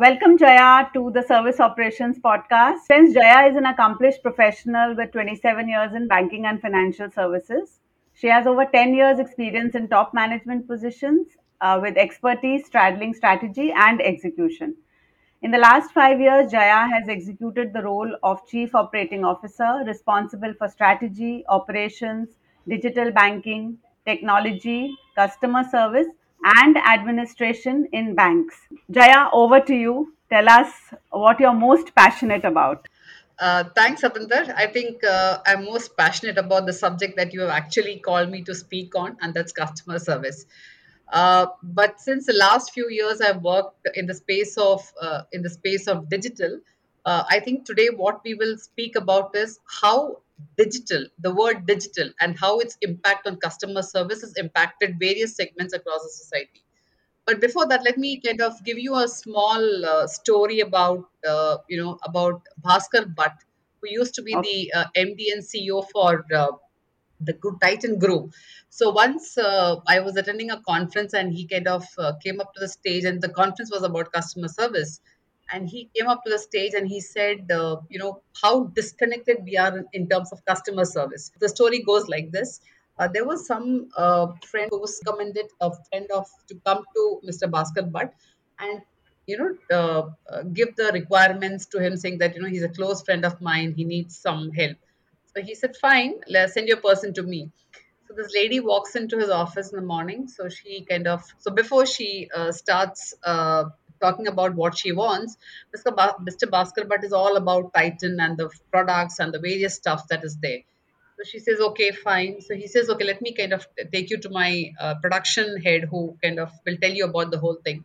Welcome, Jaya, to the Service Operations Podcast. Since Jaya is an accomplished professional with 27 years in banking and financial services, she has over 10 years' experience in top management positions uh, with expertise straddling strategy and execution. In the last five years, Jaya has executed the role of Chief Operating Officer, responsible for strategy, operations, digital banking, technology, customer service, and administration in banks. Jaya, over to you. Tell us what you're most passionate about. Uh, thanks, Satinder. I think uh, I'm most passionate about the subject that you have actually called me to speak on, and that's customer service. Uh, but since the last few years, I've worked in the space of uh, in the space of digital. Uh, I think today what we will speak about is how digital, the word digital, and how its impact on customer service has impacted various segments across the society. But before that, let me kind of give you a small uh, story about uh, you know about Bhaskar Bhatt, who used to be Okay. the uh, MD and CEO for uh, the Group Titan Group. So once uh, I was attending a conference and he kind of uh, came up to the stage, and the conference was about customer service. And he came up to the stage and he said, uh, you know, how disconnected we are in, terms of customer service. The story goes like this. Uh, there was some uh, friend who was recommended a friend of to come to Mr. Bhaskar Bhatt and you know uh, uh, give the requirements to him saying that you know he's a close friend of mine he needs some help so he said, Fine, let's send your person to me. So this lady walks into his office in the morning. So she kind of, so before she uh, starts talking about what she wants, Mr. Ba- Mr. Bhaskar Bhatt is all about Titan and the products and the various stuff that is there. So she says, okay, fine. So he says, okay, let me kind of take you to my uh, production head who kind of will tell you about the whole thing.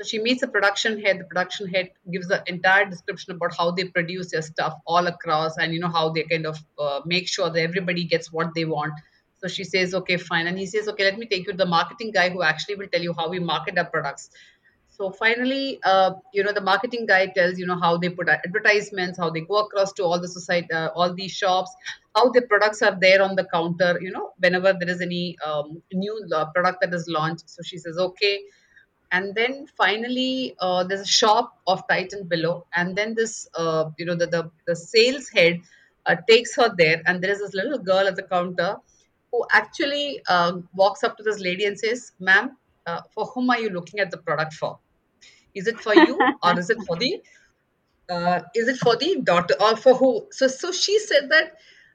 So she meets the production head. The production head gives the entire description about how they produce their stuff all across, and you know how they kind of uh, make sure that everybody gets what they want. So she says, "Okay, fine," and he says, "Okay, let me take you to the marketing guy who actually will tell you how we market our products." So finally, uh, you know, the marketing guy tells you know how they put advertisements, how they go across to all the society, uh, all these shops, how the products are there on the counter. You know, whenever there is any um, new uh, product that is launched. So she says, "Okay." and then finally uh, there's a shop of titan below and then this uh, you know the, the the sales head uh, takes her there and there is this little girl at the counter who actually walks up to this lady and says ma'am for whom are you looking at the product for is it for you or is it for the uh, is it for the daughter or for who? So, so she said that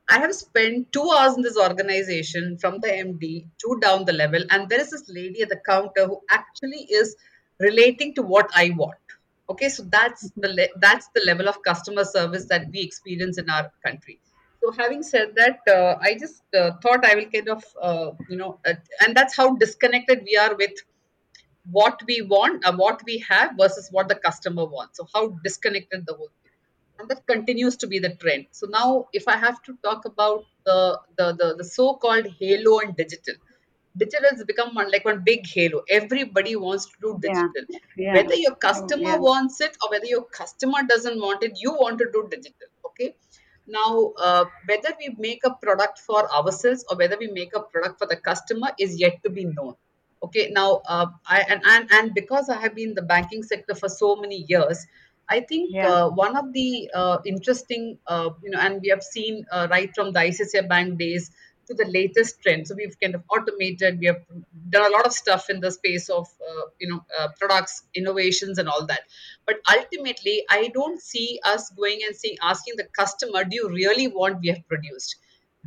I have spent two hours in this organization from the MD to down the level, and there is this lady at the counter who actually is relating to what I want. Okay, so that's the le- that's the level of customer service that we experience in our country. So, having said that, uh, I just uh, thought I will kind of uh, you know, uh, and that's how disconnected we are with what we want, uh, what we have versus what the customer wants. So how disconnected the whole thing, and that continues to be the trend. So now, if I have to talk about the the the, the so-called halo and digital, digital has become one like one big halo. Everybody wants to do Yeah, digital, yeah, whether your customer yeah. wants it or whether your customer doesn't want it. You want to do digital, okay? Now, uh, whether we make a product for ourselves or whether we make a product for the customer is yet to be known. Okay, now uh, I and, and and because I have been in the banking sector for so many years, I think Yeah. uh, one of the uh, interesting, uh, you know, and we have seen uh, right from the ICICI Bank days to the latest trend. So we've kind of automated, we have done a lot of stuff in the space of, uh, you know, uh, products, innovations, and all that. But ultimately, I don't see us going and see asking the customer, "Do you really want we have produced?"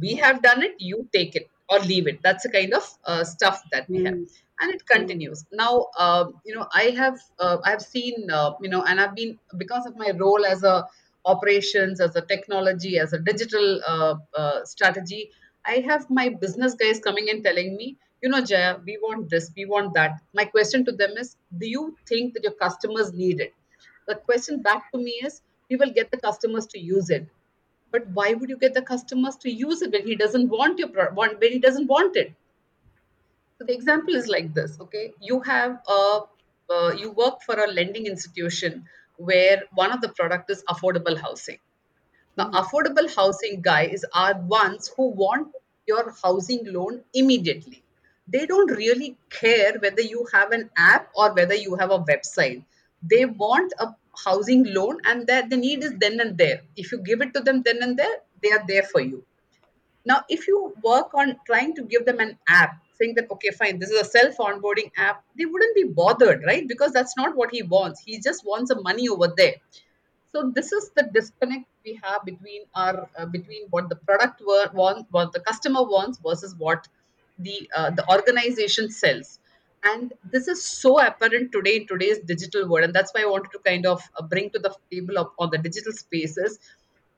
We have done it. You take it or leave it. That's the kind of uh, stuff that we have. Mm, and it mm, continues. Now um, you know i have uh, i have seen uh, you know and i've been because of my role as a operations as a technology as a digital uh, uh, strategy i have my business guys coming and telling me you know jaya we want this we want that. My question to them is do you think that your customers need it? The question back to me is we will get the customers to use it but why would you get the customers to use it when he doesn't want your product when he doesn't want it so the example is like this, okay? You have a uh, you work for a lending institution where one of the product is affordable housing. Now, mm. affordable housing guys are ones who want your housing loan immediately. They don't really care whether you have an app or whether you have a website. they want a housing loan and that the need is then and there. If you give it to them then and there they are there for you. Now if you work on trying to give them an app saying that okay fine this is a self onboarding app they wouldn't be bothered right? Because that's not what he wants. He just wants the money over there. So this is the disconnect we have between our uh, between what the product wa- wants what the customer wants versus what the uh, the organization sells and this is so apparent today in today's digital world and that's why i wanted to kind of uh, bring to the table of on the digital spaces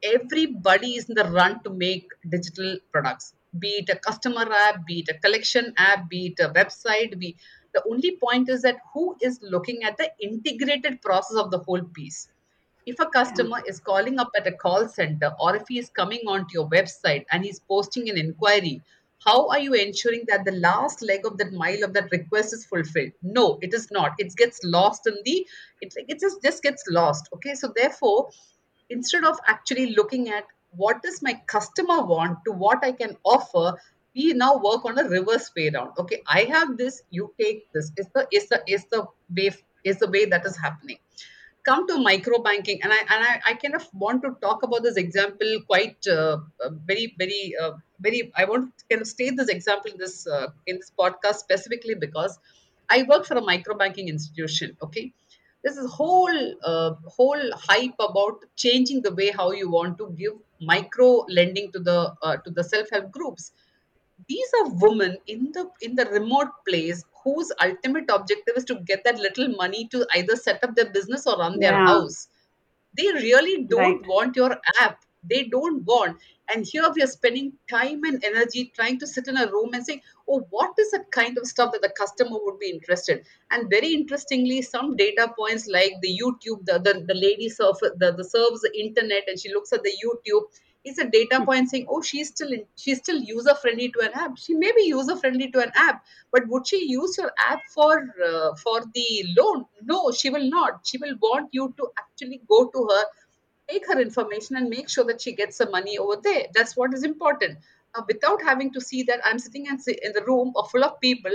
everybody is in the run to make digital products be it a customer app be it a collection app be it a website be the only point is that who is looking at the integrated process of the whole piece. If a customer is calling up at a call center or if he is coming onto your website and he's posting an inquiry how are you ensuring that the last leg of that mile of that request is fulfilled? No it is not. It gets lost in the like it just just gets lost okay? So therefore instead of actually looking at what does my customer want to what i can offer we now work on a reverse way round okay? I have this you take this. Is the is the is the way is the way that is happening come to micro banking and i and i, I kind of want to talk about this example quite uh, uh, very very uh, very i want to kind of state this example in this uh, in this podcast specifically because i work for a micro banking institution okay? This is whole uh, whole hype about changing the way how you want to give micro lending to the uh, to the self help groups these are women in the in the remote place whose ultimate objective is to get that little money to either set up their business or run their Yeah. house. They really don't want your app. They don't want. And here we are spending time and energy trying to sit in a room and say oh what is the kind of stuff that the customer would be interested? And very interestingly some data points like the youtube the, the, the lady surf, the, the serves the internet and she looks at the youtube is a data point saying oh she's still in, she's still user friendly to an app. She may be user friendly to an app but would she use your app for uh, for the loan? No she will not. She will want you to actually go to her take her information and make sure that she gets the money over there. That's what is important. Uh, without having to see that i'm sitting and in the room or full of people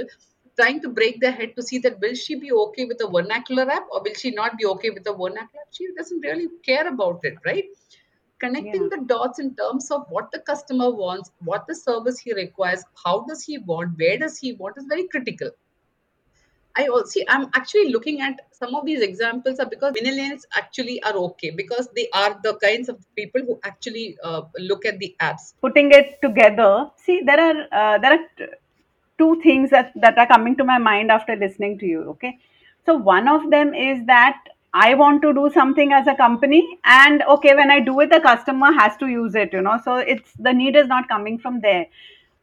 trying to break their head to see that will she be okay with a vernacular app or will she not be okay with a vernacular app? She doesn't really care about it right connecting Yeah. the dots in terms of what the customer wants what the service he requires how does he want where does he want is very critical I also see, I'm actually looking at some of these examples are because millennials actually are okay because they are the kinds of people who actually uh, look at the apps. Putting it together, see, there are uh, there are t- two things that that are coming to my mind after listening to you. Okay, so one of them is that I want to do something as a company, and okay, when I do it, the customer has to use it. You know, so it's the need is not coming from there.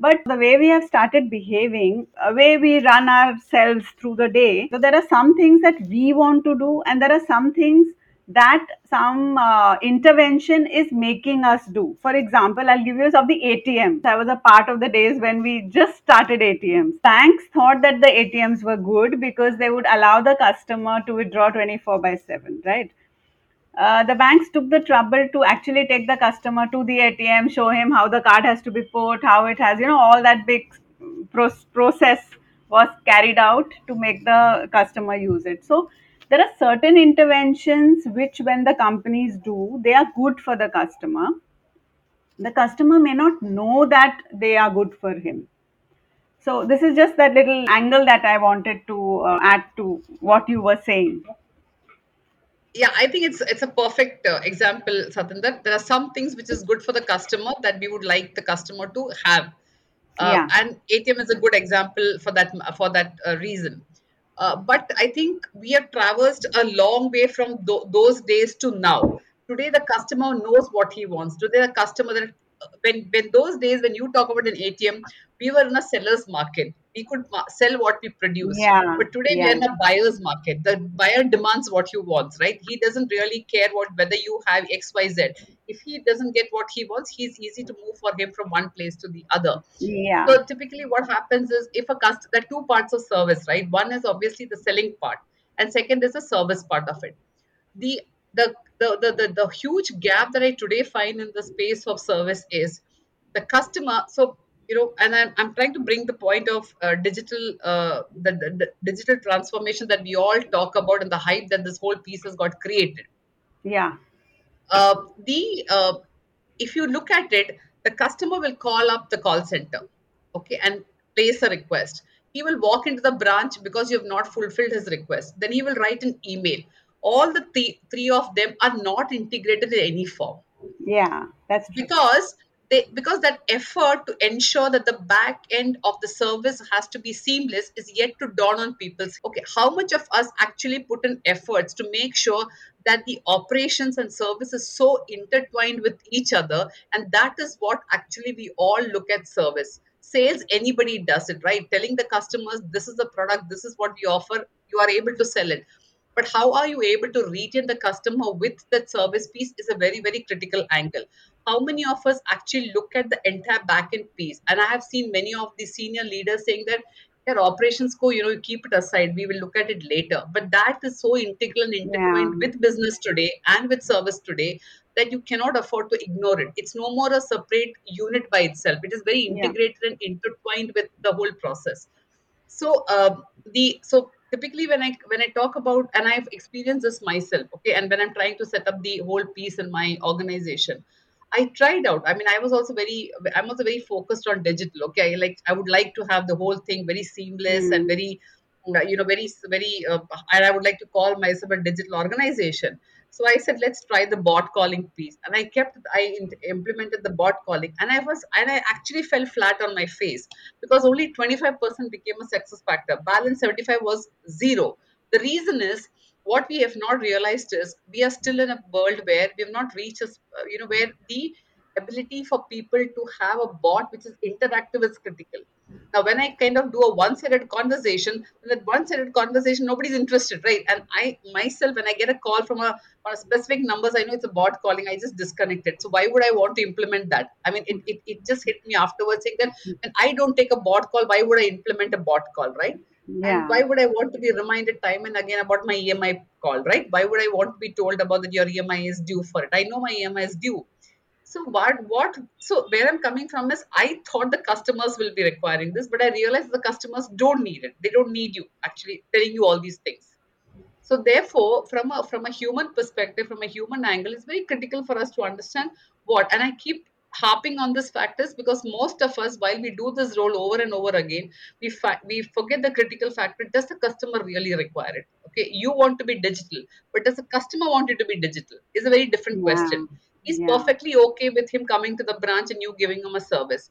But the way we have started behaving, the way we run ourselves through the day, so there are some things that we want to do, and there are some things that some uh, intervention is making us do. For example, I'll give you some of the ATMs. I was a part of the days when we just started ATMs. Banks thought that the ATMs were good because they would allow the customer to withdraw 24 by 7, right? uh, the banks took the trouble to actually take the customer to the ATM, show him how the card has to be put, how it has, you know, all that big pro- process was carried out to make the customer use it. So there are certain interventions which, when the companies do, they are good for the customer. The customer may not know that they are good for him. So this is just that little angle that I wanted to uh, add to what you were saying. Yeah, I think it's it's a perfect uh, example, Satinder. There are some things which is good for the customer that we would like the customer to have, uh, Yeah. and ATM is a good example for that for that uh, reason. Uh, but I think we have traversed a long way from tho- those days to now. Today, the customer knows what he wants. Today, the customer that when when those days when you talk about an ATM, we were in a seller's market. We could sell what we produce. Yeah. But today we are in a buyer's market. The buyer demands what he wants, right? He doesn't really care what whether you have X, Y, Z. If he doesn't get what he wants, he's easy to move for him from one place to the other. Yeah. So typically, what happens is if a customer, there are two parts of service, right? One is obviously the selling part, and second is the service part of it. The the the the, the, the huge gap that I today find in the space of service is the customer. So you know and i'm, I'm trying to bring the point of uh, digital uh, the, the, the digital transformation that we all talk about and the hype that this whole piece has got created Yeah. uh, the uh, if you look at it the customer will call up the call center okay and place a request he will walk into the branch because you have not fulfilled his request then he will write an email all the th- three of them are not integrated in any form. Yeah. That's because they because that effort to ensure that the back end of the service has to be seamless is yet to dawn on people. Okay how much of us actually put in efforts to make sure that the operations and service is so intertwined with each other? And that is what actually we all look at service. Sales anybody does it right? Telling the customers this is the product this is what we offer you are able to sell it but how are you able to retain the customer with that service piece is a very very critical angle. How many of us actually look at the entire back end piece? And i have seen many of the senior leaders saying that your operations go you know you keep it aside. We will look at it later. But that is so integral and Yeah. intertwined with business today and with service today that you cannot afford to ignore it. It's no more a separate unit by itself. It is very Yeah. integrated and intertwined with the whole process. So um, the so typically when i when i talk about and i've experienced this myself okay and when i'm trying to set up the whole piece in my organization i tried out. I mean i was also very i'm also very focused on digital okay? Like i would like to have the whole thing very seamless and Mm. very you know very very uh, and i would like to call myself a digital organization so i said let's try the bot calling piece and i kept i implemented the bot calling and i was and i actually fell flat on my face because only 25% became a success factor. Balance 75 was zero. The reason is what we have not realized is we are still in a world where we have not reached, a, uh, you know, where the ability for people to have a bot which is interactive is critical. Now, when I kind of do a one-sided conversation, that one-sided conversation, nobody's interested, right? And I myself, when I get a call from a, on a specific numbers, I know it's a bot calling, I just disconnect it. So why would I want to implement that? I mean, it, it, it just hit me afterwards saying that when I don't take a bot call, why would I implement a bot call, right? And why would I want to be reminded time and again about my EMI call, right? Why would I want to be told about that your EMI is due for it? I know my EMI is due. So what what so where I'm coming from is I thought the customers will be requiring this, but I realized the customers don't need it. They don't need you actually telling you all these things. So therefore, from a from a human perspective, from a human angle, it's very critical for us to understand what. And I keep harping on this factors because most of us, while we do this role over and over again, we fa- we forget the critical factor. Does the customer really require it? Okay, you want to be digital, but does the customer want it to be digital? Is a very different Yeah. question. He's Yeah. perfectly okay with him coming to the branch and you giving him a service.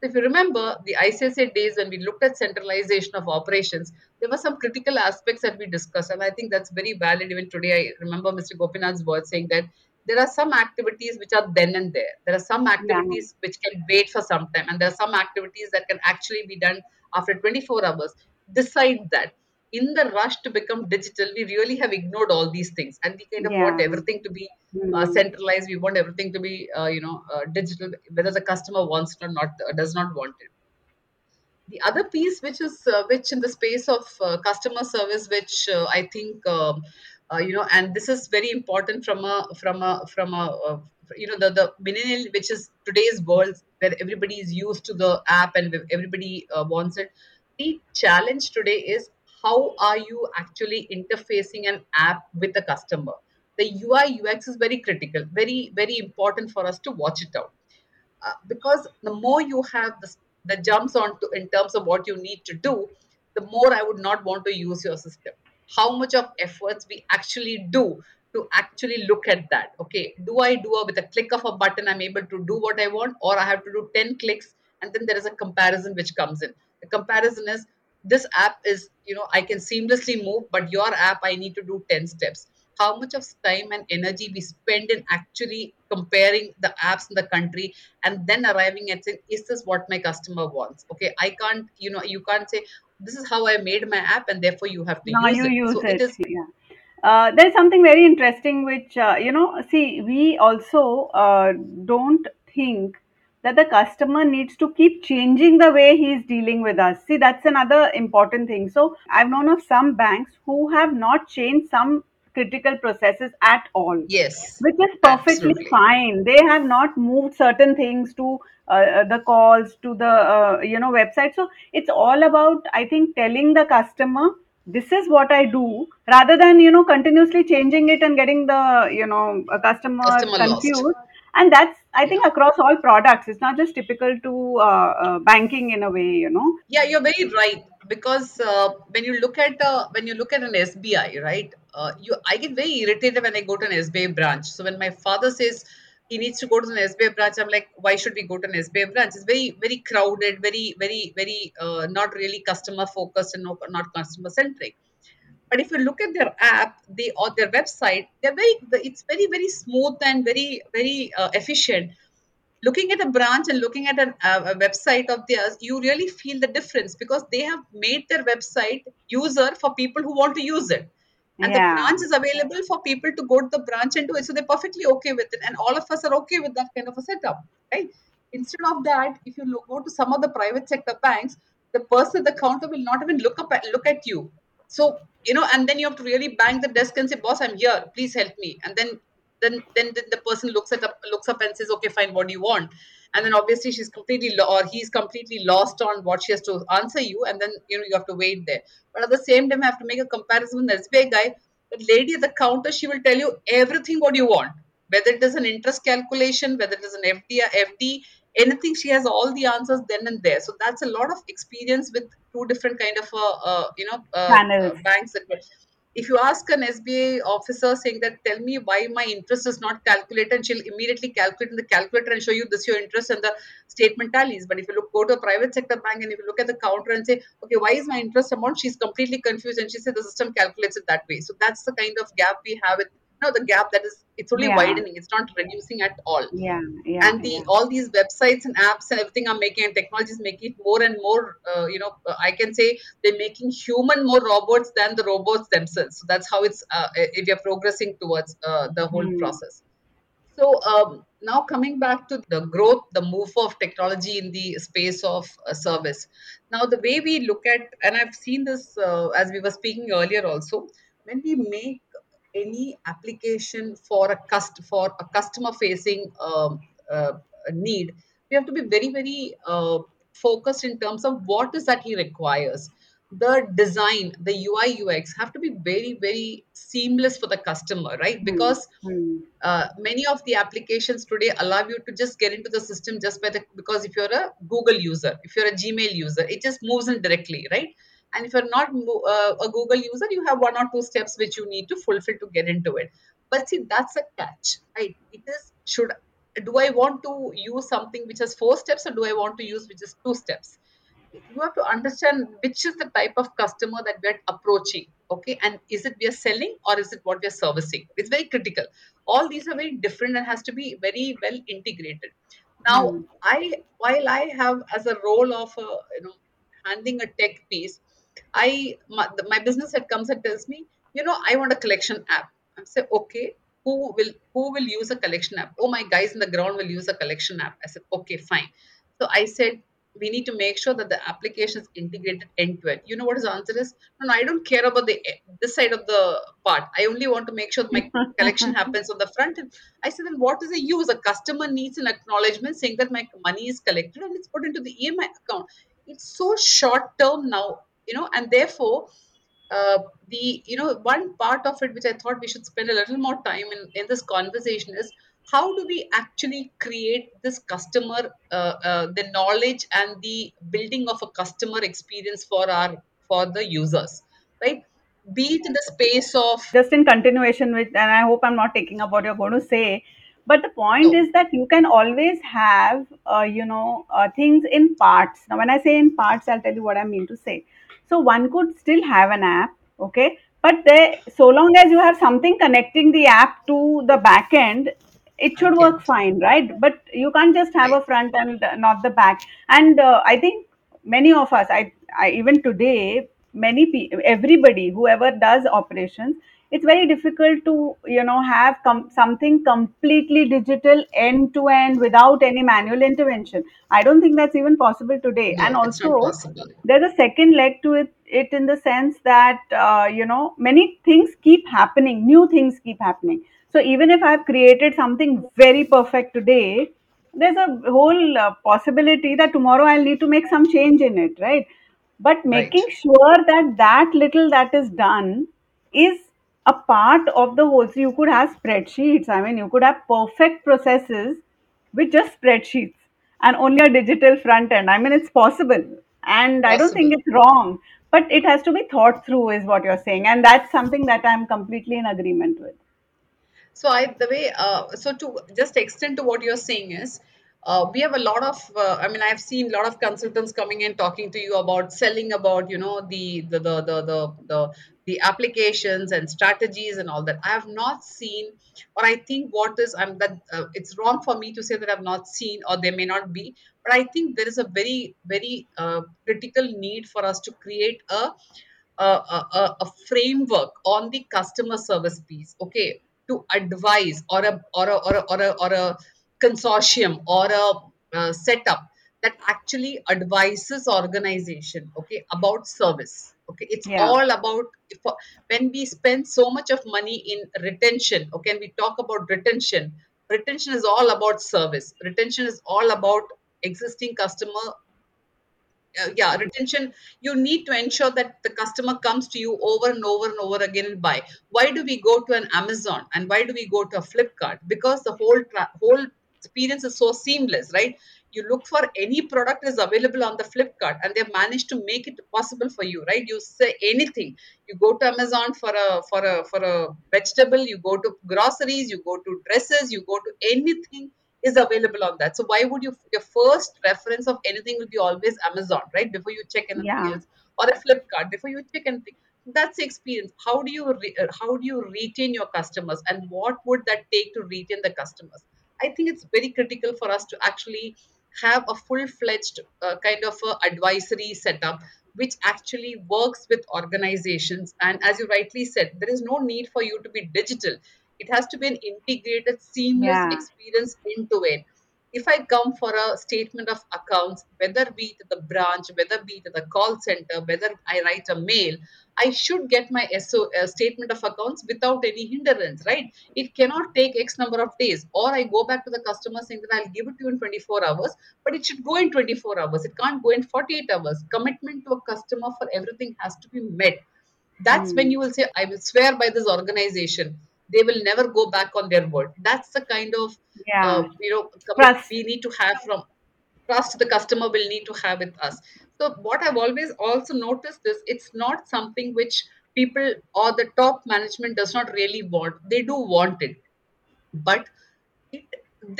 So if you remember the ICICI days when we looked at centralization of operations, there were some critical aspects that we discussed, and I think that's very valid even today. I remember Mr. Gopinath's words saying that there are some activities which are then and there. There are some Yeah. activities which can wait for some time, and there are some activities that can actually be done after 24 hours. Decide that. In the rush to become digital, we really have ignored all these things, and we kind of want everything to be uh, Mm. centralized. We want everything to be, uh, you know, uh, digital, whether the customer wants it or not, uh, does not want it the other piece which is uh, which in the space of uh, customer service which uh, i think um, uh, you know and this is very important from a from a from a uh, you know the the millennial which is today's world where everybody is used to the app and everybody uh, wants it the challenge today is how are you actually interfacing an app with the customer? The ui ux is very critical very very important for us to watch it out. Uh, because the more you have the, the jumps on to in terms of what you need to do the more i would not want to use your system. How much of efforts we actually do to actually look at that okay? Do i do a, with a click of a button i'm able to do what i want or i have to do 10 clicks and then there is a comparison which comes in. The comparison is this app is you know i can seamlessly move but your app i need to do 10 steps how much of time and energy we spend in actually comparing the apps in the country and then arriving at saying is this what my customer wants okay i can't you know you can't say this is how i made my app and therefore you have to Now use you it use so it it. is Yeah. Uh, there's something very interesting which, uh, you know, see, we also uh, don't think that the customer needs to keep changing the way he's dealing with us. See, that's another important thing. So, I've known of some banks who have not changed some critical processes at all Yes, which is perfectly absolutely. fine they have not moved certain things to uh, uh, the calls to the uh, you know website so it's all about i think telling the customer this is what i do rather than you know continuously changing it and getting the you know a customer Customer lost. And that's i think across all products it's not just typical to uh, uh, banking in a way you know Yeah, you're very right because uh, when you look at uh, when you look at an SBI, right? Uh, you I get very irritated when I go to an SBI branch. So when my father says he needs to go to an SBI branch, I'm like, why should we go to an SBI branch? It's very very crowded, very very very uh, not really customer focused and no, not customer centric. But if you look at their app, they or their website, they're very it's very very smooth and very very uh, efficient looking at a branch and looking at an, uh, a website of theirs, you really feel the difference because they have made their website user for people who want to use it. And the branch is available for people to go to the branch and do it. So they're perfectly okay with it. And all of us are okay with that kind of a setup, right? Instead of that, if you look, go to some of the private sector banks, the person at the counter will not even look up at, look at you. So, you know, and then you have to really bang the desk and say, boss, I'm here, please help me. And then then then, then the person looks at up looks up and says okay fine. What do you want? And then obviously she's completely lo- or he's completely lost on what she has to answer you and then you know you have to wait there. But at the same time I have to make a comparison with the SBI guy. The lady at the counter she will tell you everything what you want whether it is an interest calculation whether it is an FD FD anything she has all the answers then and there. So that's a lot of experience with two different kind of uh, uh, you know uh, uh, banks that were if you ask an SBI officer saying that, tell me why my interest is not calculated, and she'll immediately calculate in the calculator and show you this your interest and the statement tallies. But if you look go to a private sector bank and if you look at the counter and say, okay, why is my interest amount? She's completely confused and she said the system calculates it that way. So that's the kind of gap we have with know the gap that is it's only yeah. widening, it's not reducing at all. Yeah yeah and the yeah. all these websites and apps and everything are making and technology is making it more and more uh, you know uh, i can say they're making human more robots than the robots themselves. So that's how it's uh, if you're progressing towards uh, the whole Hmm. process. So um, now coming back to the growth the move of technology in the space of uh, service. Now the way we look at and i've seen this uh, as we were speaking earlier also when we make any application for a cust for a customer facing um, uh, need we have to be very very uh, focused in terms of what is that he requires the design the ui ux have to be very very seamless for the customer right Hmm. because Hmm. uh, many of the applications today allow you to just get into the system just by the because if you're a google user if you're a gmail user it just moves in directly right and if you're not uh, a google user you have one or two steps which you need to fulfill to get into it. But see that's a catch right? It is should do i want to use something which has four steps or do i want to use which is two steps? You have to understand which is the type of customer that we're approaching okay? And is it we are selling or is it what we're servicing? It's very critical. All these are very different and has to be very well integrated. Now Hmm. i while i have as a role of a, you know handling a tech piece i my, my business head comes and tells me you know i want a collection app i'm say okay who will who will use a collection app oh my guys in the ground will use a collection app i said okay fine so I said, we need to make sure that the application is integrated end to end. You know what his answer is? No, no, I don't care about the this side of the part. I only want to make sure that my collection happens on the front end. I said, then what is the use? A customer needs an acknowledgement saying that my money is collected and it's put into the EMI account. It's so short term now, you know, and therefore uh, the you know one part of it which I thought we should spend a little more time in in this conversation is how do we actually create this customer uh, uh, the knowledge and the building of a customer experience for our for the users right? Be it in the space of just in continuation with and i hope i'm not taking up what you're going to say but the point no. is that you can always have uh, you know uh, things in parts. Now when i say in parts i'll tell you what i mean to say so one could still have an app okay? But there so long as you have something connecting the app to the back end it should work fine right? But you can't just have a front and not the back. And uh, i think many of us I, I even today many pe- everybody whoever does operations it's very difficult to you know have com- something completely digital end to end without any manual intervention. I don't think that's even possible today. And it's not also there's a second leg to it, it in the sense that uh, you know many things keep happening new things keep happening. So even if i've created something very perfect today there's a whole uh, possibility that tomorrow i'll need to make some change in it right? But Right. making sure that that little that is done is a part of the whole so you could have spreadsheets. I mean you could have perfect processes with just spreadsheets and only a digital front end. I mean it's possible and i don't think it's wrong but it has to be thought through is what you're saying and that's something that i'm completely in agreement with. So I the way uh, so to just extend to what you're saying is uh, we have a lot of uh, I mean I've seen a lot of consultants coming in talking to you about selling about you know the the the the the, the, the applications and strategies and all that. I have not seen or I think what is I'm that uh, it's wrong for me to say that I've not seen or there may not be but I think there is a very very uh, critical need for us to create a a, a, a framework on the customer service piece okay to advise or a or a or a, or a, or a consortium or a uh, setup that actually advises organization okay about service okay it's yeah. all about if, when we spend so much of money in retention okay and we talk about retention retention is all about service. Retention is all about existing customer. Uh, yeah retention you need to ensure that the customer comes to you over and over and over again and buy. Why do we go to an amazon and why do we go to a flipkart? Because the whole tra- whole experience is so seamless right you look for any product is available on the flipkart and they've managed to make it possible for you right you say anything you go to amazon for a for a for a vegetable you go to groceries you go to dresses you go to anything is available on that. So why would you your first reference of anything will be always Amazon, right? Before you check anything yeah else, or a Flipkart before you check anything. That's the experience. How do you re- uh, how do you retain your customers, and what would that take to retain the customers? I think it's very critical for us to actually have a full fledged uh, kind of advisory setup which actually works with organizations. And as you rightly said there is no need for you to be digital. It has to be an integrated, seamless yeah. experience end to end. If I come for a statement of accounts, whether be it the branch, whether be it the call center, whether I write a mail, I should get my SO, uh, statement of accounts without any hindrance, right? It cannot take X number of days. Or I go back to the customer saying that I'll give it to you in 24 hours, but it should go in 24 hours. It can't go in 48 hours. Commitment to a customer for everything has to be met that's when Hmm. you will say i will swear by this organization they will never go back on their word that's the kind of uh, you know we need to have from trust the customer will need to have with us. So what i've always also noticed is it's not something which people or the top management does not really want. They do want it. But it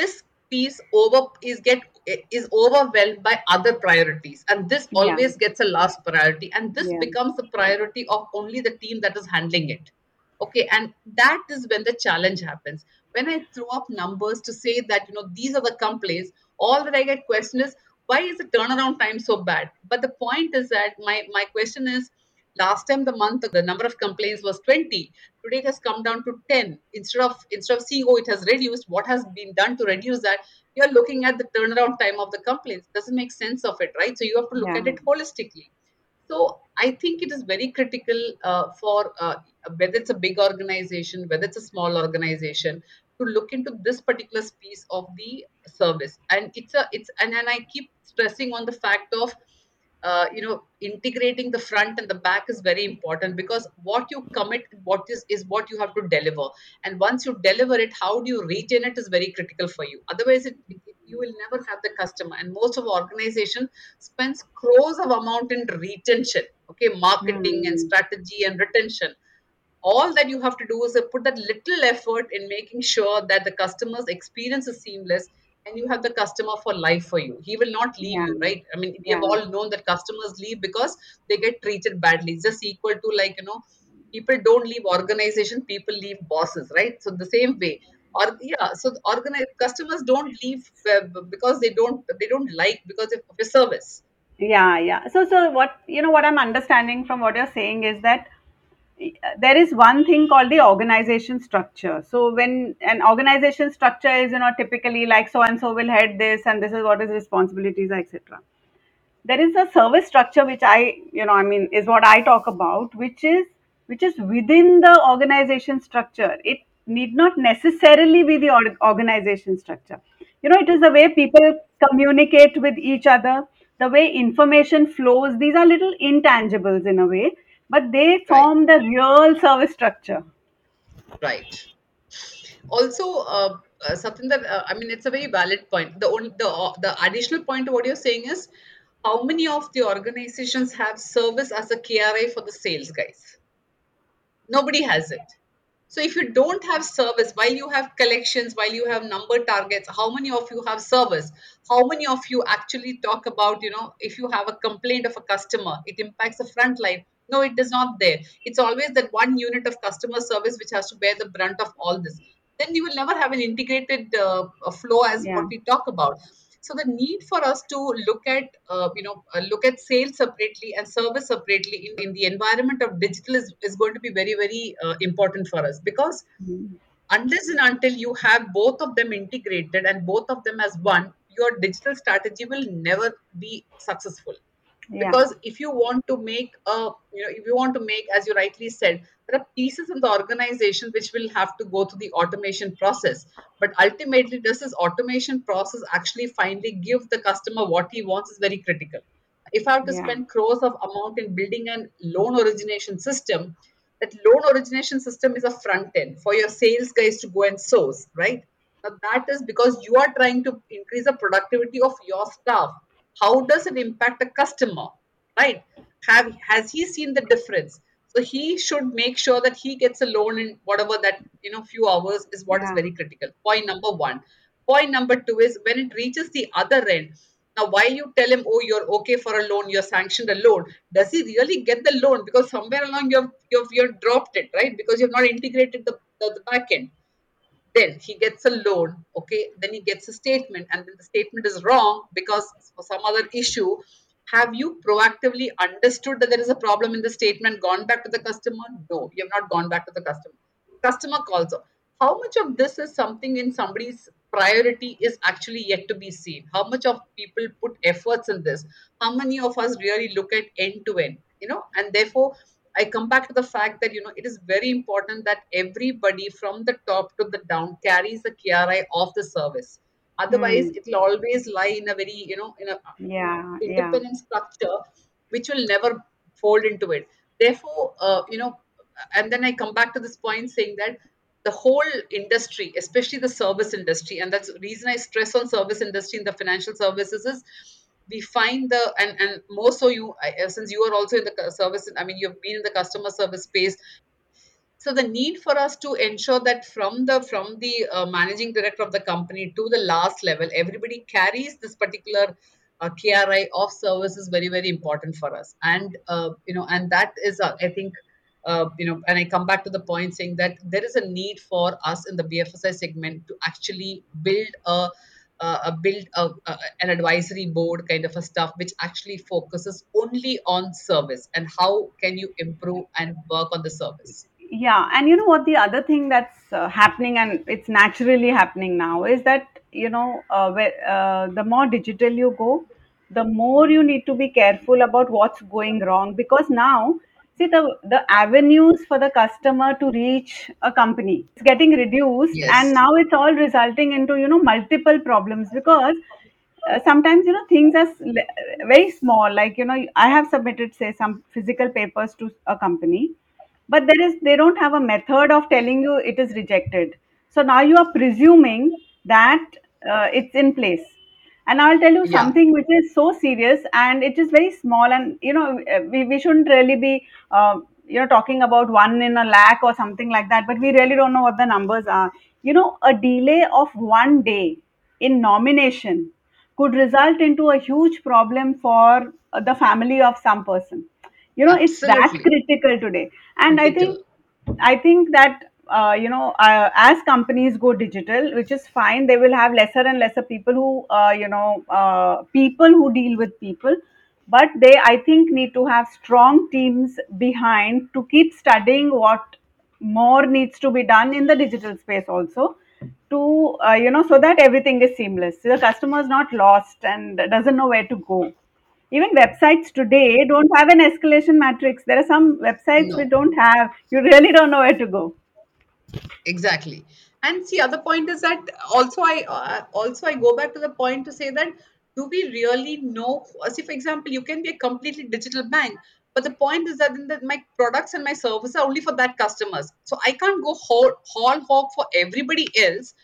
this piece over is get is overwhelmed by other priorities. And this yeah. always gets a last priority. And this yeah. becomes the priority of only the team that is handling it. Okay. And that is when the challenge happens. When i throw up numbers to say that you know these are the complaints all that i get question is why is the turnaround time so bad? But the point is that my my question is last time the month the number of complaints was 20 today it has come down to 10 instead of instead of seeing oh it has reduced. What has been done to reduce that? You're looking at the turnaround time of the complaints. Doesn't make sense of it right? So you have to look yeah. at it holistically. So I think it is very critical uh, for uh, whether it's a big organization, whether it's a small organization, to look into this particular piece of the service. And it's a it's and, and I keep stressing on the fact of uh, you know integrating the front and the back is very important because what you commit what is is what you have to deliver and once you deliver it how do you retain it is very critical for you otherwise it, it, you will never have the customer and most of organization spends crores of amount in retention okay marketing and Hmm. strategy and retention all that you have to do is put that little effort in making sure that the customer's experience is seamless and you have the customer for life for you. He will not leave yeah. you right? I mean we have all known that customers leave because they get treated badly. It's just equal to like you know people don't leave organization people leave bosses right? So the same way. Or yeah so the organize customers don't leave uh, because they don't they don't like because of your service. Yeah yeah. So so what you know what i'm understanding from what you're saying is that there is one thing called the organization structure. So when an organization structure is, you know, typically like so and so will head this, and this is what his responsibilities etc. There is a service structure which I, you know, I mean, is what I talk about, which is which is within the organization structure. It need not necessarily be the organization structure. You know, it is the way people communicate with each other, the way information flows. These are little intangibles in a way, but they Right. form the real service structure. Right. Also, uh, uh, something that uh, I mean, it's a very valid point. The only the uh, the additional point to what you're saying is how many of the organizations have service as a KRA for the sales guys? Nobody has it. So if you don't have service, while you have collections, while you have number targets, how many of you have service? How many of you actually talk about, you know, if you have a complaint of a customer, it impacts the front line. No, it is not there. It's always that one unit of customer service which has to bear the brunt of all this. Then you will never have an integrated uh, flow as Yeah. what we talk about so the need for us to look at uh, you know uh, look at sales separately and service separately in, in the environment of digital is, is going to be very very uh, important for us because Mhm. unless and until you have both of them integrated and both of them as one your digital strategy will never be successful Yeah. because if you want to make a you know if you want to make as you rightly said there are pieces in the organization which will have to go through the automation process but ultimately does this automation process actually finally give the customer what he wants is very critical if i have to Yeah. spend crores of amount in building a loan origination system that loan origination system is a front end for your sales guys to go and source right now that is because you are trying to increase the productivity of your staff how does it impact the customer? Right? Have has he seen the difference? So he should make sure that he gets a loan in whatever that you know few hours is what is Yeah. very critical. Point number one. Point number two is when it reaches the other end now while you tell him oh you're okay for a loan you're sanctioned a loan. Does he really get the loan? Because somewhere along you've you've, you've dropped it right? Because you've not integrated the, the, the back end then he gets a loan okay? Then he gets a statement and then the statement is wrong because for some other issue have you proactively understood that there is a problem in the statement gone back to the customer? No you have not gone back to the customer. Customer calls up. How much of this is something in somebody's priority is actually yet to be seen? How much of people put efforts in this? How many of us really look at end to end you know? And therefore I come back to the fact that you know it is very important that everybody from the top to the down carries the KRI of the service. Otherwise, Hmm. it will always lie in a very you know in a Yeah. Yeah. independent structure which will never fold into it. Therefore, uh, you know, and then I come back to this point saying that the whole industry, especially the service industry, and that's the reason I stress on service industry in the financial services is we find the and and more so you since you are also in the service i mean you've been in the customer service space. So the need for us to ensure that from the from the uh, managing director of the company to the last level everybody carries this particular uh, kri of service is very very important for us. And uh, you know and that is uh, i think uh, you know and i come back to the point saying that there is a need for us in the bfsi segment to actually build a uh, build a, a, an advisory board kind of a stuff which actually focuses only on service and how can you improve and work on the service Yeah, and you know what? The other thing that's uh, happening, and it's naturally happening now, is that you know, uh, where, uh, the more digital you go, the more you need to be careful about what's going wrong. Because now, see the the avenues for the customer to reach a company is getting reduced, and now it's all resulting into you know multiple problems because uh, sometimes you know things are very small like you know i have submitted say some physical papers to a company but there is they don't have a method of telling you it is rejected. So now you are presuming that uh, it's in place and i'll tell you yeah. something which is so serious and it is very small and you know uh, we, we shouldn't really be uh, you know talking about one in a lakh or something like that but we really don't know what the numbers are. You know a delay of one day in nomination could result into a huge problem for uh, the family of some person. You know it's that critical today. And i think i think that uh, you know uh, as companies go digital which is fine they will have lesser and lesser people who uh, you know uh, people who deal with people. But they i think need to have strong teams behind to keep studying what more needs to be done in the digital space also to uh, you know so that everything is seamless. So the customer is not lost and doesn't know where to go. Even websites today don't have an escalation matrix. There are some websites No. which don't have. You really don't know where to go Exactly. And see, other point is that also I uh, also I go back to the point to say that do we really know? uh, See, for example, you can be a completely digital bank, but the point is that that my products and my services are only for that customers. So I can't go haul, haul hog for everybody else.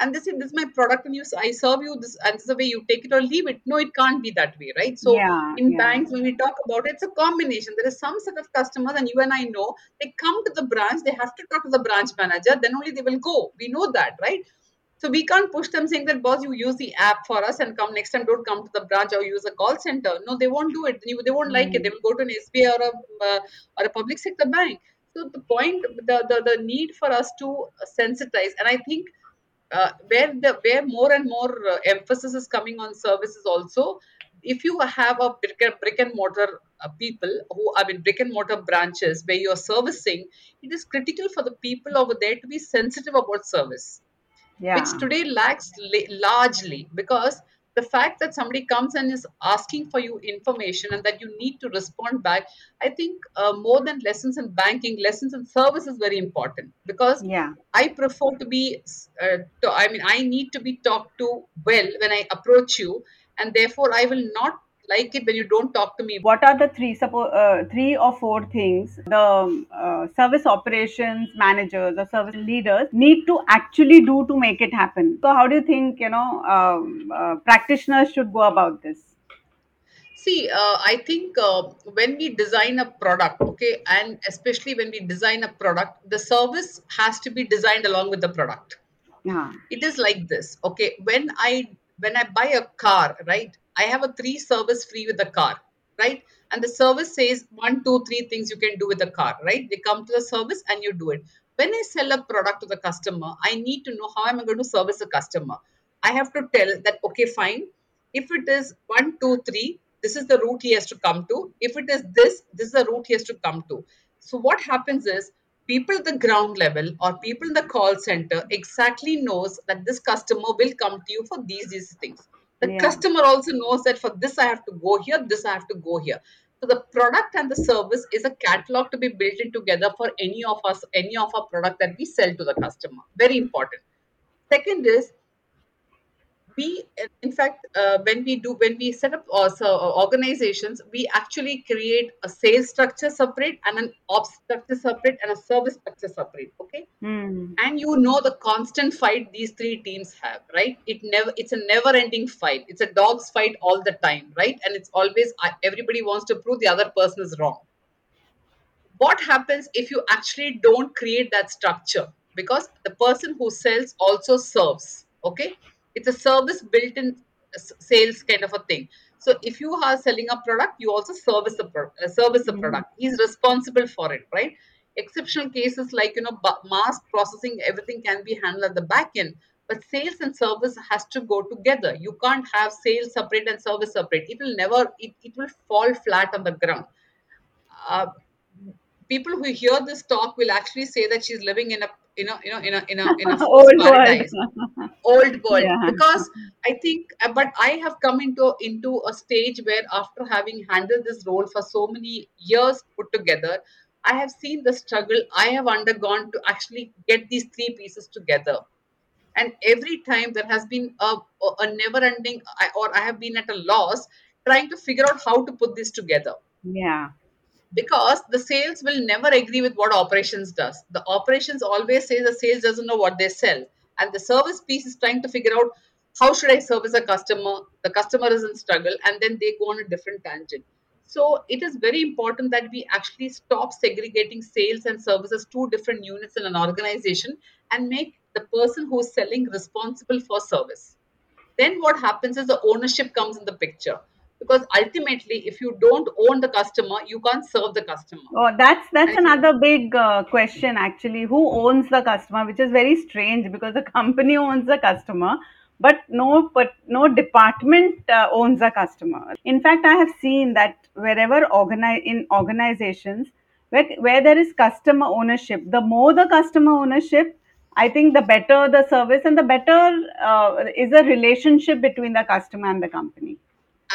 And they say this is my product, and you I serve you this, and this is the way you take it or leave it. No, it can't be that way, right? So yeah in yeah banks, when we talk about it, it's a combination. There is some set of customers, and you and I know they come to the branch, they have to talk to the branch manager, then only they will go. We know that, right? So we can't push them saying that, boss, you use the app for us and come next time, don't come to the branch or use a call center. No, they won't do it. They won't like it. They will go to an SBI or a, uh, or a public sector bank. So the point, the, the, the need for us to sensitize, and I think uh, where the where more and more uh, emphasis is coming on services also if you have a brick and, brick and mortar uh, people who i mean brick and mortar branches where you're servicing it is critical for the people over there to be sensitive about service. Which today lacks la- largely because the fact that somebody comes and is asking for you information and that you need to respond back i think uh, more than lessons in banking lessons in service is very important. Because yeah. I prefer to be, uh, to, I mean, I need to be talked to well when I approach you, and therefore I will not like it when you don't talk to me. what are the three suppo- uh, three or four things the um, uh, service operations managers or service leaders need to actually do to make it happen so how do you think you know um, uh, practitioners should go about this See, uh, I think uh, when we design a product, okay, and especially when we design a product, the service has to be designed along with the product. yeah it is like this okay when i when i buy a car right i have a three service free with the car right? And the service says one two three things you can do with the car right? They come to the service and you do it. When i sell a product to the customer i need to know how am i going to service the customer. I have to tell that okay fine. If it is one two three this is the route he has to come to. If it is this this is the route he has to come to. So what happens is people at the ground level or people in the call center exactly knows that this customer will come to you for these these things the yeah. customer also knows that for this i have to go here this i have to go here. So the product and the service is a catalog to be built in together for any of us any of our product that we sell to the customer. Very important. Second is we in fact uh, when we do when we set up also organizations we actually create a sales structure separate and an ops structure separate and a service structure separate okay? Hmm. and you know the constant fight these three teams have right? It never it's a never ending fight. It's a dog's fight all the time right? And it's always uh, everybody wants to prove the other person is wrong. What happens if you actually don't create that structure? Because the person who sells also serves okay it's a service built in sales kind of a thing. So if you are selling a product you also service the pro- uh, service the Hmm. product. He's responsible for it right? Exceptional cases like you know mass processing everything can be handled at the back end but sales and service has to go together. You can't have sales separate and service separate. It will never it, it will fall flat on the ground. Uh, people who hear this talk will actually say that she's living in a you know you know in a in a in a old world. old world. Yeah. Because i think uh, but i have come into into a stage where after having handled this role for so many years put together i have seen the struggle i have undergone to actually get these three pieces together. And every time there has been a, a never ending or i have been at a loss trying to figure out how to put this together. Yeah because the sales will never agree with what operations does. The operations always say the sales doesn't know what they sell. And the service piece is trying to figure out how should i service a customer? The customer is in struggle and then they go on a different tangent. So it is very important that we actually stop segregating sales and services two different units in an organization and make the person who is selling responsible for service. Then what happens is the ownership comes in the picture because ultimately if you don't own the customer you can't serve the customer Oh, that's that's you another big uh, question actually. Who owns the customer? Which is very strange because the company owns the customer, but no but no department uh, owns a customer in fact i have seen that wherever organize in organizations where, where there is customer ownership the more the customer ownership i think the better the service and the better uh, is a relationship between the customer and the company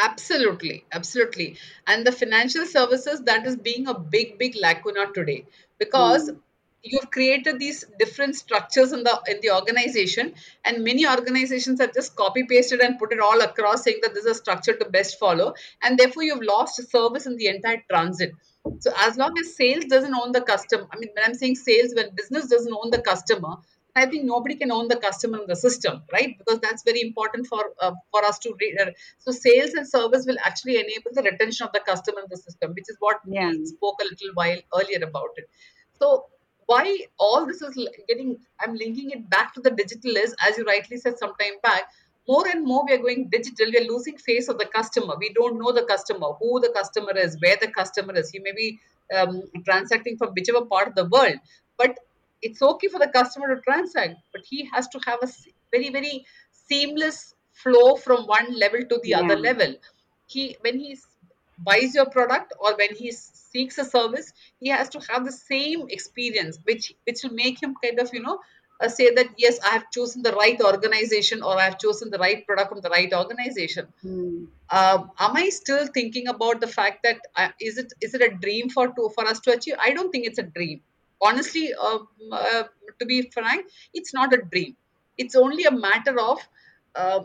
Absolutely, absolutely. And the financial services that is being a big, big lacuna today because Hmm. you've created these different structures in the in the organization, and many organizations have just copy pasted and put it all across, saying that this is a structure to best follow, and therefore you've lost service in the entire transit. So as long as sales doesn't own the customer, I mean, when I'm saying sales, when business doesn't own the customer, I think nobody can own the customer in the system, right? Because that's very important for uh, for us to read. Uh, so sales and service will actually enable the retention of the customer in the system, which is what yeah we spoke a little while earlier about it. So why all this is getting? I'm linking it back to the digital is, as you rightly said some time back. More and more we are going digital. We are losing face of the customer. We don't know the customer, who the customer is, where the customer is. He may be um, transacting from whichever part of the world, but it's okay for the customer to transact, but he has to have a very, very seamless flow from one level to the other level. He when he buys your product or when he seeks a service, he has to have the same experience, which which will make him kind of you know uh, say that yes, I have chosen the right organization or I have chosen the right product from the right organization Hmm. um, am I still thinking about the fact that uh, is it is it a dream for to for us to achieve? I don't think it's a dream. Honestly, um, uh, to be frank, it's not a dream. It's only a matter of uh,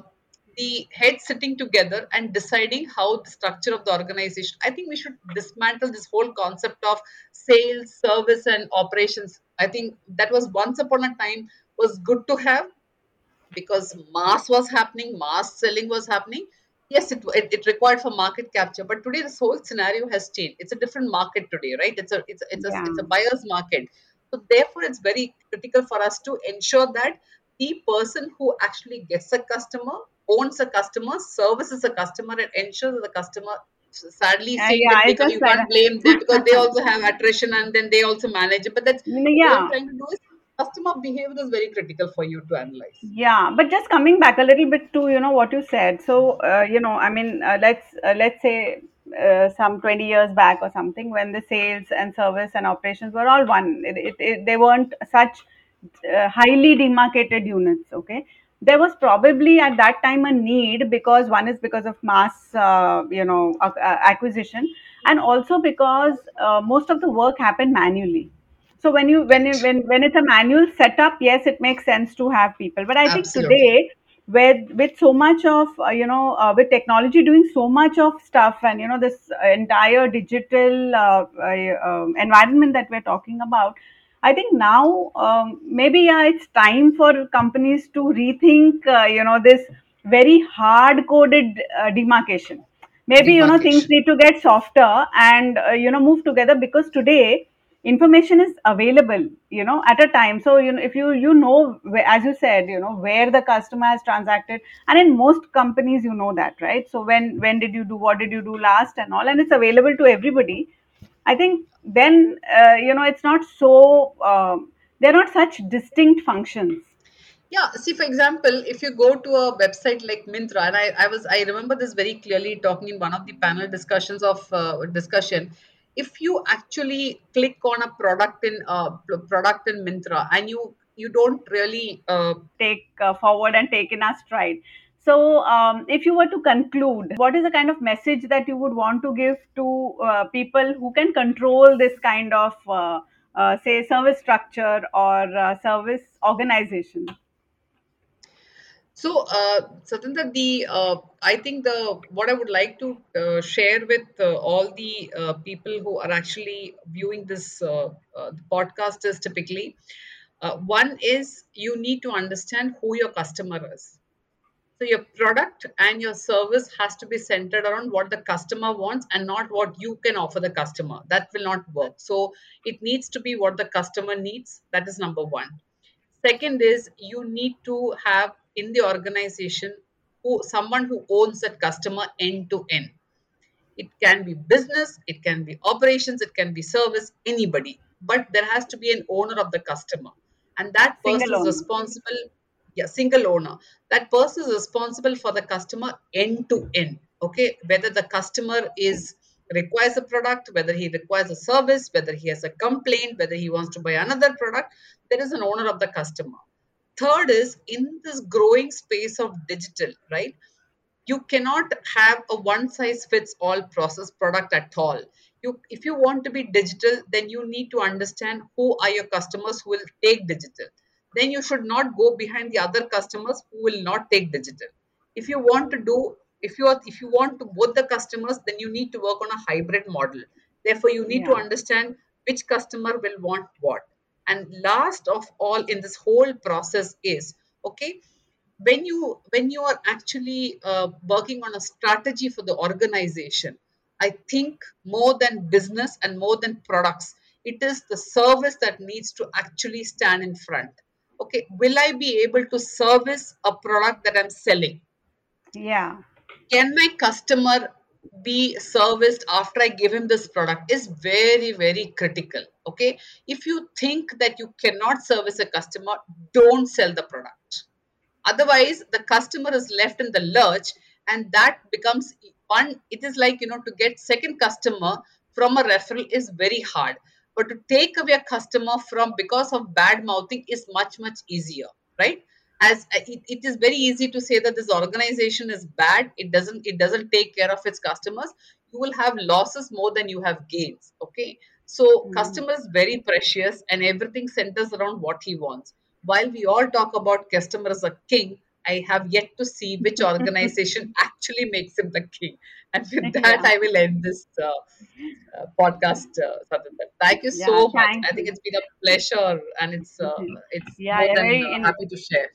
the heads sitting together and deciding how the structure of the organization. I think we should dismantle this whole concept of sales, service, and operations. I think that was once upon a time was good to have because mass was happening, mass selling was happening. Yes, it, it, it required for market capture, but today this whole scenario has changed. It's a different market today, right? It's a it's a, it's a yeah it's a buyer's market. So therefore, it's very critical for us to ensure that the person who actually gets a customer owns a customer, services a customer, and ensures that the customer. Sadly, uh, yeah that we, it's ca- just you can't blame them because they also have attrition and then they also manage it. But that's all I'm yeah trying to do is customer behavior is very critical for you to analyze. Yeah, but just coming back a little bit to you know what you said. So uh, you know, I mean, uh, let's uh, let's say uh, some twenty years back or something when the sales and service and operations were all one. It, it, it, they weren't such uh, highly demarcated units. Okay, there was probably at that time a need because one is because of mass, uh, you know, uh, acquisition, and also because uh, most of the work happened manually so when you when you when when it's a manual setup yes it makes sense to have people. But i think today with with so much of uh, you know uh, with technology doing so much of stuff and you know this entire digital uh, uh, um, environment that we're talking about i think now um, maybe yeah it's time for companies to rethink uh, you know this very hard coded uh, demarcation. Maybe you know things need to get softer and uh, you know move together because today information is available you know at a time. So you know if you you know as you said you know where the customer has transacted and in most companies you know that right? So when when did you do what did you do last and all and it's available to everybody. I think then uh, you know it's not so um, they're not such distinct functions. Yeah, see, for example, if you go to a website like Myntra, and I, I was, I remember this very clearly talking in one of the panel discussions of uh, discussion. If you actually click on a product in uh, product in Myntra, and you you don't really uh, take uh, forward and take in our stride. So, um, if you were to conclude, what is the kind of message that you would want to give to uh, people who can control this kind of, uh, uh, say, service structure or uh, service organization? So, uh, the uh, I think the what I would like to uh, share with uh, all the uh, people who are actually viewing this uh, uh, podcast is typically one is you need to understand who your customer is. So your product and your service has to be centered around what the customer wants and not what you can offer the customer. That will not work. So it needs to be what the customer needs. That is number one. Second is you need to have in the organization who someone who owns that customer end to end. It can be business, it can be operations, it can be service, anybody. But there has to be an owner of the customer. And that person Single is owner. responsible. yeah single owner that person is responsible for the customer end to end okay whether the customer is requires a product whether he requires a service whether he has a complaint whether he wants to buy another product there is an owner of the customer third is in this growing space of digital right you cannot have a one size fits all process product at all. You if you want to be digital then you need to understand who are your customers who will take digital. Then you should not go behind the other customers who will not take digital. If you want to do if you are if you want to both the customers then you need to work on a hybrid model. Therefore you need to understand which customer will want what and last of all in this whole process is okay when you when you are actually uh, working on a strategy for the organization i think more than business and more than products it is the service that needs to actually stand in front okay will i be able to service a product that i'm selling Yeah. can my customer be serviced after I give him this product is very, very critical. Okay. If you think that you cannot service a customer, don't sell the product. Otherwise, the customer is left in the lurch, and that becomes one. It is like, you know, to get second customer from a referral is very hard. But to take away a customer from because of bad mouthing is much, much easier, right? As uh, it, it is very easy to say that this organization is bad it doesn't it doesn't take care of its customers you will have losses more than you have gains okay so Mm. customer is very precious and everything centers around what he wants while we all talk about customer as a king i have yet to see which organization actually makes him the king and with that Yeah. i will end this uh, uh, podcast uh, thank you Yeah. so much Thank i think it's been a pleasure and it's uh, it's Yeah. more yeah, than Very uh, happy to share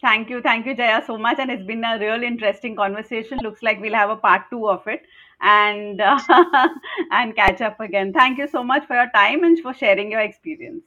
Thank you. Thank you, Jaya, so much. And it's been a real interesting conversation. Looks like we'll have a part two of it and uh, and catch up again. Thank you so much for your time and for sharing your experience.